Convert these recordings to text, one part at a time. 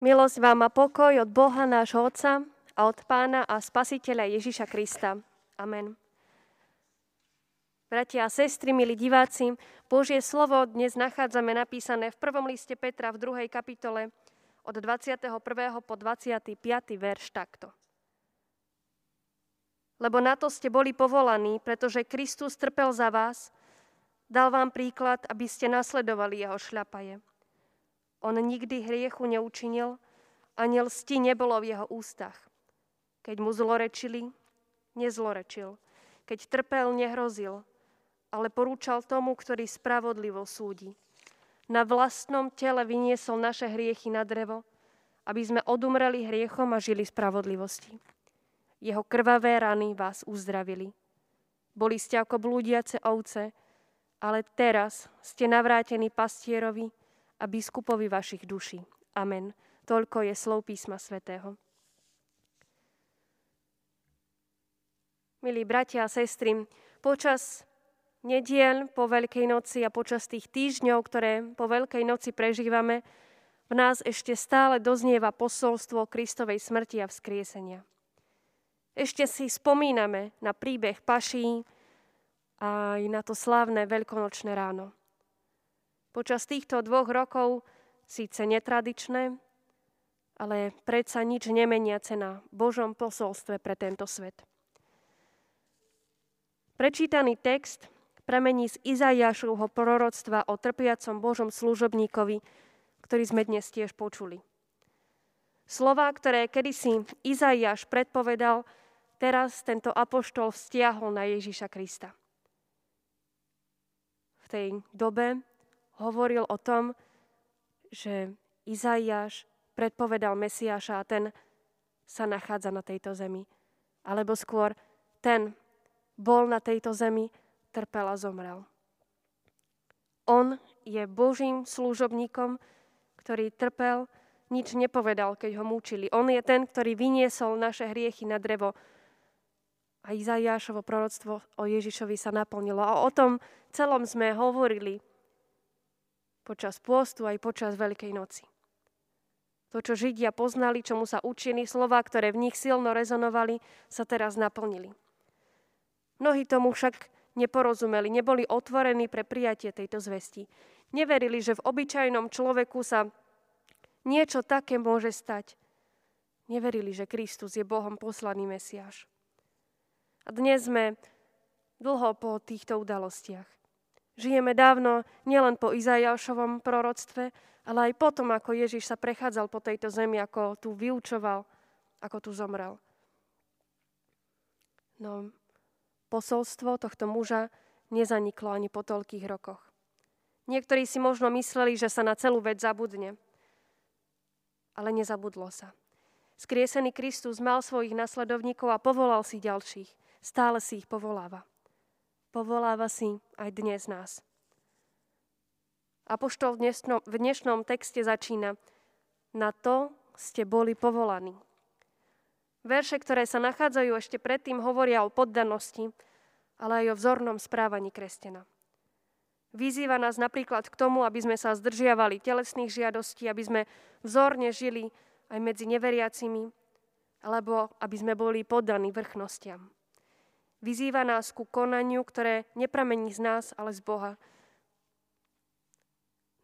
Milosť vám a pokoj od Boha nášho Otca a od Pána a Spasiteľa Ježiša Krista. Amen. Bratia a sestry, milí diváci, Božie slovo dnes nachádzame napísané v prvom liste Petra v druhej kapitole od 21. po 25. verš takto. Lebo na to ste boli povolaní, pretože Kristus trpel za vás, dal vám príklad, aby ste nasledovali jeho šľapaje. On nikdy hriechu neučinil, ani lsti nebolo v jeho ústach. Keď mu zlorečili, nezlorečil. Keď trpel, nehrozil, ale porúčal tomu, ktorý spravodlivo súdi. Na vlastnom tele vyniesol naše hriechy na drevo, aby sme odumreli hriechom a žili spravodlivosti. Jeho krvavé rany vás uzdravili. Boli ste ako blúdiace ovce, ale teraz ste navrátení pastierovi, a biskupovi vašich duší. Amen. Toľko je slov písma svätého. Milí bratia a sestry, počas nediel po Veľkej noci a počas tých týždňov, ktoré po Veľkej noci prežívame, v nás ešte stále doznieva posolstvo Kristovej smrti a vzkriesenia. Ešte si spomíname na príbeh paší a aj na to slávne veľkonočné ráno. Počas týchto dvoch rokov síce netradičné, ale predsa nič nemeniace na Božom posolstve pre tento svet. Prečítaný text pramení z Izajašovho proroctva o trpiacom Božom služobníkovi, ktorý sme dnes tiež počuli. Slová, ktoré kedysi Izaiáš predpovedal, teraz tento apoštol vztiahol na Ježíša Krista. V tej dobe hovoril o tom, že Izaiáš predpovedal Mesiáša a ten sa nachádza na tejto zemi. Alebo skôr ten bol na tejto zemi, trpel a zomrel. On je Božím služobníkom, ktorý trpel, nič nepovedal, keď ho múčili. On je ten, ktorý vyniesol naše hriechy na drevo. A Izaiášovo proroctvo o Ježišovi sa naplnilo. A o tom celom sme hovorili počas pôstu aj počas Veľkej noci. To, čo Židia poznali, čomu sa učili, slova, ktoré v nich silno rezonovali, sa teraz naplnili. Mnohí tomu však neporozumeli, neboli otvorení pre prijatie tejto zvesti. Neverili, že v obyčajnom človeku sa niečo také môže stať. Neverili, že Kristus je Bohom poslaný Mesiáš. A dnes sme dlho po týchto udalostiach. Žijeme dávno nielen po Izajašovom proroctve, ale aj potom, ako Ježiš sa prechádzal po tejto zemi, ako tu vyučoval, ako tu zomrel. No, posolstvo tohto muža nezaniklo ani po toľkých rokoch. Niektorí si možno mysleli, že sa na celú vec zabudne. Ale nezabudlo sa. Skriesený Kristus mal svojich nasledovníkov a povolal si ďalších. Stále si ich povoláva povoláva si aj dnes nás. Apoštol v dnešnom, v dnešnom texte začína Na to ste boli povolaní. Verše, ktoré sa nachádzajú ešte predtým, hovoria o poddanosti, ale aj o vzornom správaní kresťana. Vyzýva nás napríklad k tomu, aby sme sa zdržiavali telesných žiadostí, aby sme vzorne žili aj medzi neveriacimi, alebo aby sme boli poddaní vrchnostiam. Vyzýva nás ku konaniu, ktoré nepramení z nás, ale z Boha.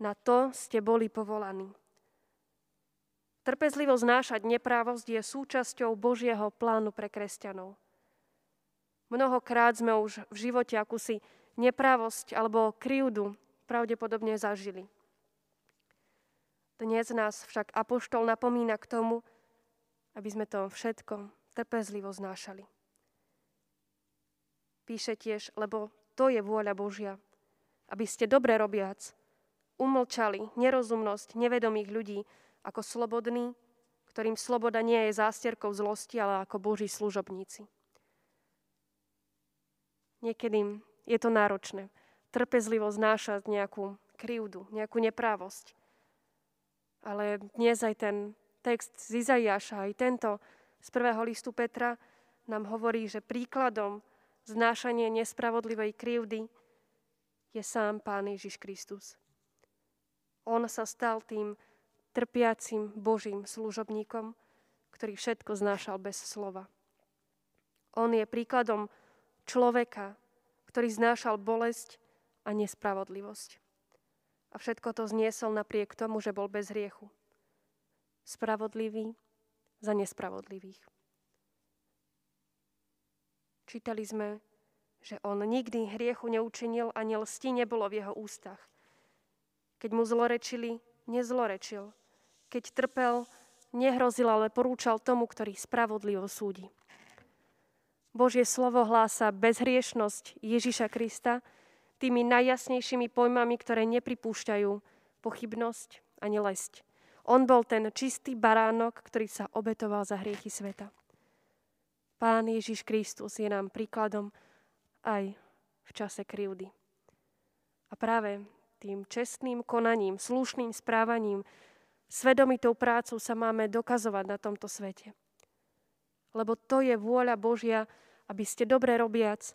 Na to ste boli povolaní. Trpezlivo znášať neprávosť je súčasťou Božieho plánu pre kresťanov. Mnohokrát sme už v živote akúsi neprávosť alebo krivdu pravdepodobne zažili. Dnes nás však Apoštol napomína k tomu, aby sme to všetko trpezlivo znášali. Píše tiež, lebo to je vôľa Božia, aby ste dobre robiac umlčali nerozumnosť nevedomých ľudí ako slobodní, ktorým sloboda nie je zástierkou zlosti, ale ako Boží služobníci. Niekedy je to náročné. Trpezlivo znášať nejakú krivdu, nejakú neprávosť. Ale dnes aj ten text z Izaiáša, aj tento z prvého listu Petra nám hovorí, že príkladom znášanie nespravodlivej krivdy je sám Pán Ježiš Kristus. On sa stal tým trpiacim Božím služobníkom, ktorý všetko znášal bez slova. On je príkladom človeka, ktorý znášal bolesť a nespravodlivosť. A všetko to zniesol napriek tomu, že bol bez hriechu. Spravodlivý za nespravodlivých. Čítali sme, že on nikdy hriechu neučinil, ani lsti nebolo v jeho ústach. Keď mu zlorečili, nezlorečil. Keď trpel, nehrozil, ale porúčal tomu, ktorý spravodlivo súdi. Božie slovo hlása bezhriešnosť Ježiša Krista tými najjasnejšími pojmami, ktoré nepripúšťajú pochybnosť ani lesť. On bol ten čistý baránok, ktorý sa obetoval za hriechy sveta. Pán Ježiš Kristus je nám príkladom aj v čase krivdy. A práve tým čestným konaním, slušným správaním, svedomitou prácou sa máme dokazovať na tomto svete. Lebo to je vôľa Božia, aby ste dobre robiac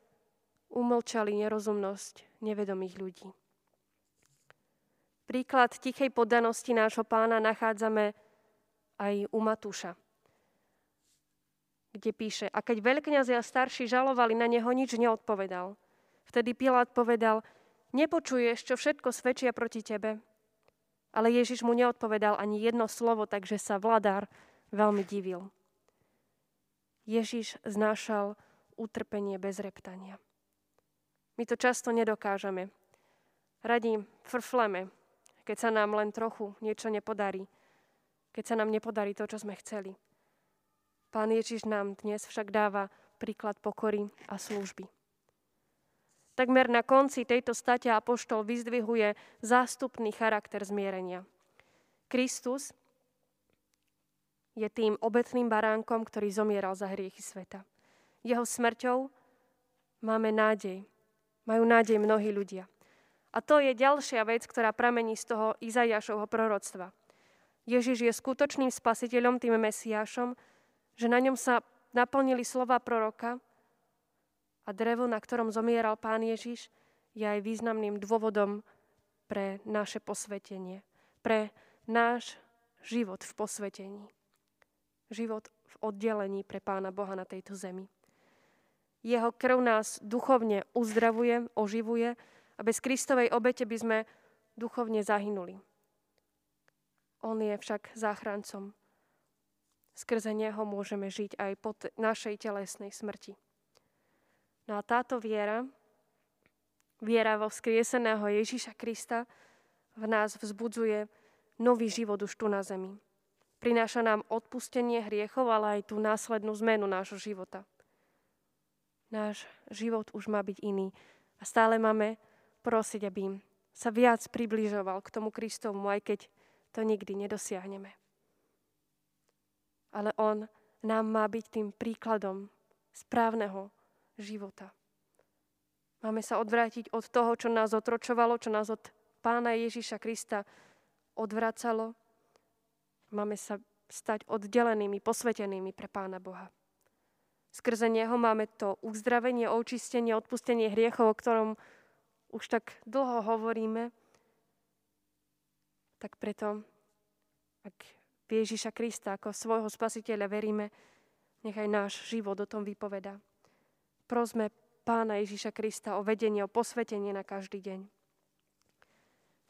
umlčali nerozumnosť nevedomých ľudí. Príklad tichej podanosti nášho pána nachádzame aj u Matúša, kde píše, a keď veľkňazi a starší žalovali na neho, nič neodpovedal. Vtedy Pilát povedal, nepočuješ, čo všetko svedčia proti tebe. Ale Ježiš mu neodpovedal ani jedno slovo, takže sa vladár veľmi divil. Ježiš znášal utrpenie bez reptania. My to často nedokážeme. Radi frfleme, keď sa nám len trochu niečo nepodarí. Keď sa nám nepodarí to, čo sme chceli. Pán Ježiš nám dnes však dáva príklad pokory a služby. Takmer na konci tejto state Apoštol vyzdvihuje zástupný charakter zmierenia. Kristus je tým obetným baránkom, ktorý zomieral za hriechy sveta. Jeho smrťou máme nádej. Majú nádej mnohí ľudia. A to je ďalšia vec, ktorá pramení z toho Izajašovho proroctva. Ježiš je skutočným spasiteľom, tým Mesiášom, že na ňom sa naplnili slova proroka a drevo, na ktorom zomieral pán Ježiš, je aj významným dôvodom pre naše posvetenie, pre náš život v posvetení. Život v oddelení pre Pána Boha na tejto zemi. Jeho krv nás duchovne uzdravuje, oživuje a bez Kristovej obete by sme duchovne zahynuli. On je však záchrancom. Skrze Neho môžeme žiť aj po našej telesnej smrti. No a táto viera, viera vo vzkrieseného Ježíša Krista v nás vzbudzuje nový život už tu na zemi. Prináša nám odpustenie hriechov, ale aj tú následnú zmenu nášho života náš život už má byť iný. A stále máme prosiť, aby sa viac približoval k tomu Kristovu, aj keď to nikdy nedosiahneme. Ale On nám má byť tým príkladom správneho života. Máme sa odvrátiť od toho, čo nás otročovalo, čo nás od Pána Ježiša Krista odvracalo. Máme sa stať oddelenými, posvetenými pre Pána Boha. Skrze Neho máme to uzdravenie, očistenie, odpustenie hriechov, o ktorom už tak dlho hovoríme. Tak preto, ak v Ježiša Krista ako svojho spasiteľa veríme, nechaj náš život o tom vypoveda. Prosme Pána Ježiša Krista o vedenie, o posvetenie na každý deň.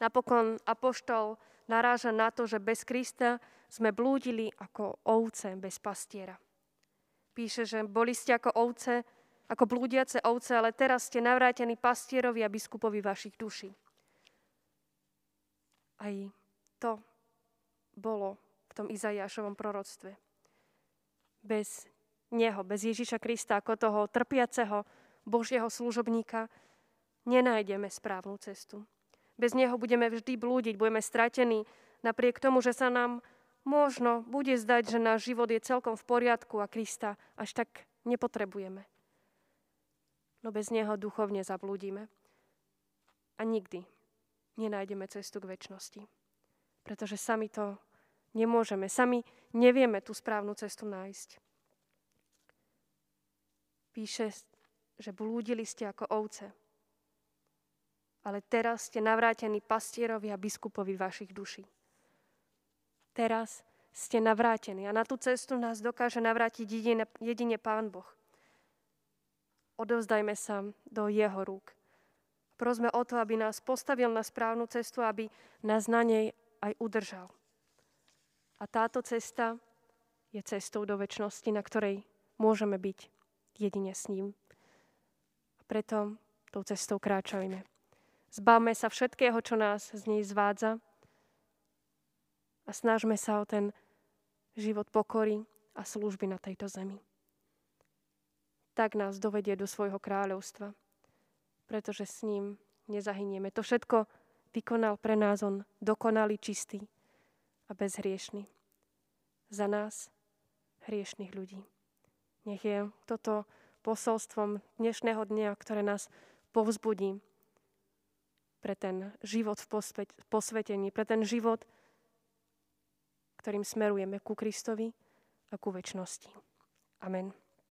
Napokon Apoštol naráža na to, že bez Krista sme blúdili ako ovce bez pastiera. Píše, že boli ste ako ovce, ako blúdiace ovce, ale teraz ste navrátení pastierovi a biskupovi vašich duší. Aj to bolo v tom Izajášovom proroctve. Bez Neho, bez Ježiša Krista, ako toho trpiaceho Božieho služobníka, nenájdeme správnu cestu. Bez Neho budeme vždy blúdiť, budeme stratení, napriek tomu, že sa nám Možno bude zdať, že náš život je celkom v poriadku a Krista až tak nepotrebujeme. No bez Neho duchovne zablúdime. A nikdy nenájdeme cestu k väčšnosti. Pretože sami to nemôžeme. Sami nevieme tú správnu cestu nájsť. Píše, že blúdili ste ako ovce. Ale teraz ste navrátení pastierovi a biskupovi vašich duší. Teraz ste navrátení a na tú cestu nás dokáže navrátiť jedine, jedine Pán Boh. Odovzdajme sa do Jeho rúk. Prosme o to, aby nás postavil na správnu cestu, aby nás na nej aj udržal. A táto cesta je cestou do väčšnosti, na ktorej môžeme byť jedine s ním. A preto tou cestou kráčajme. Zbavme sa všetkého, čo nás z nej zvádza a snažme sa o ten život pokory a služby na tejto zemi. Tak nás dovedie do svojho kráľovstva, pretože s ním nezahynieme. To všetko vykonal pre nás on dokonalý, čistý a bezhriešný. Za nás hriešných ľudí. Nech je toto posolstvom dnešného dňa, ktoré nás povzbudí pre ten život v posvetení, pre ten život, ktorým smerujeme ku Kristovi a ku väčšnosti. Amen.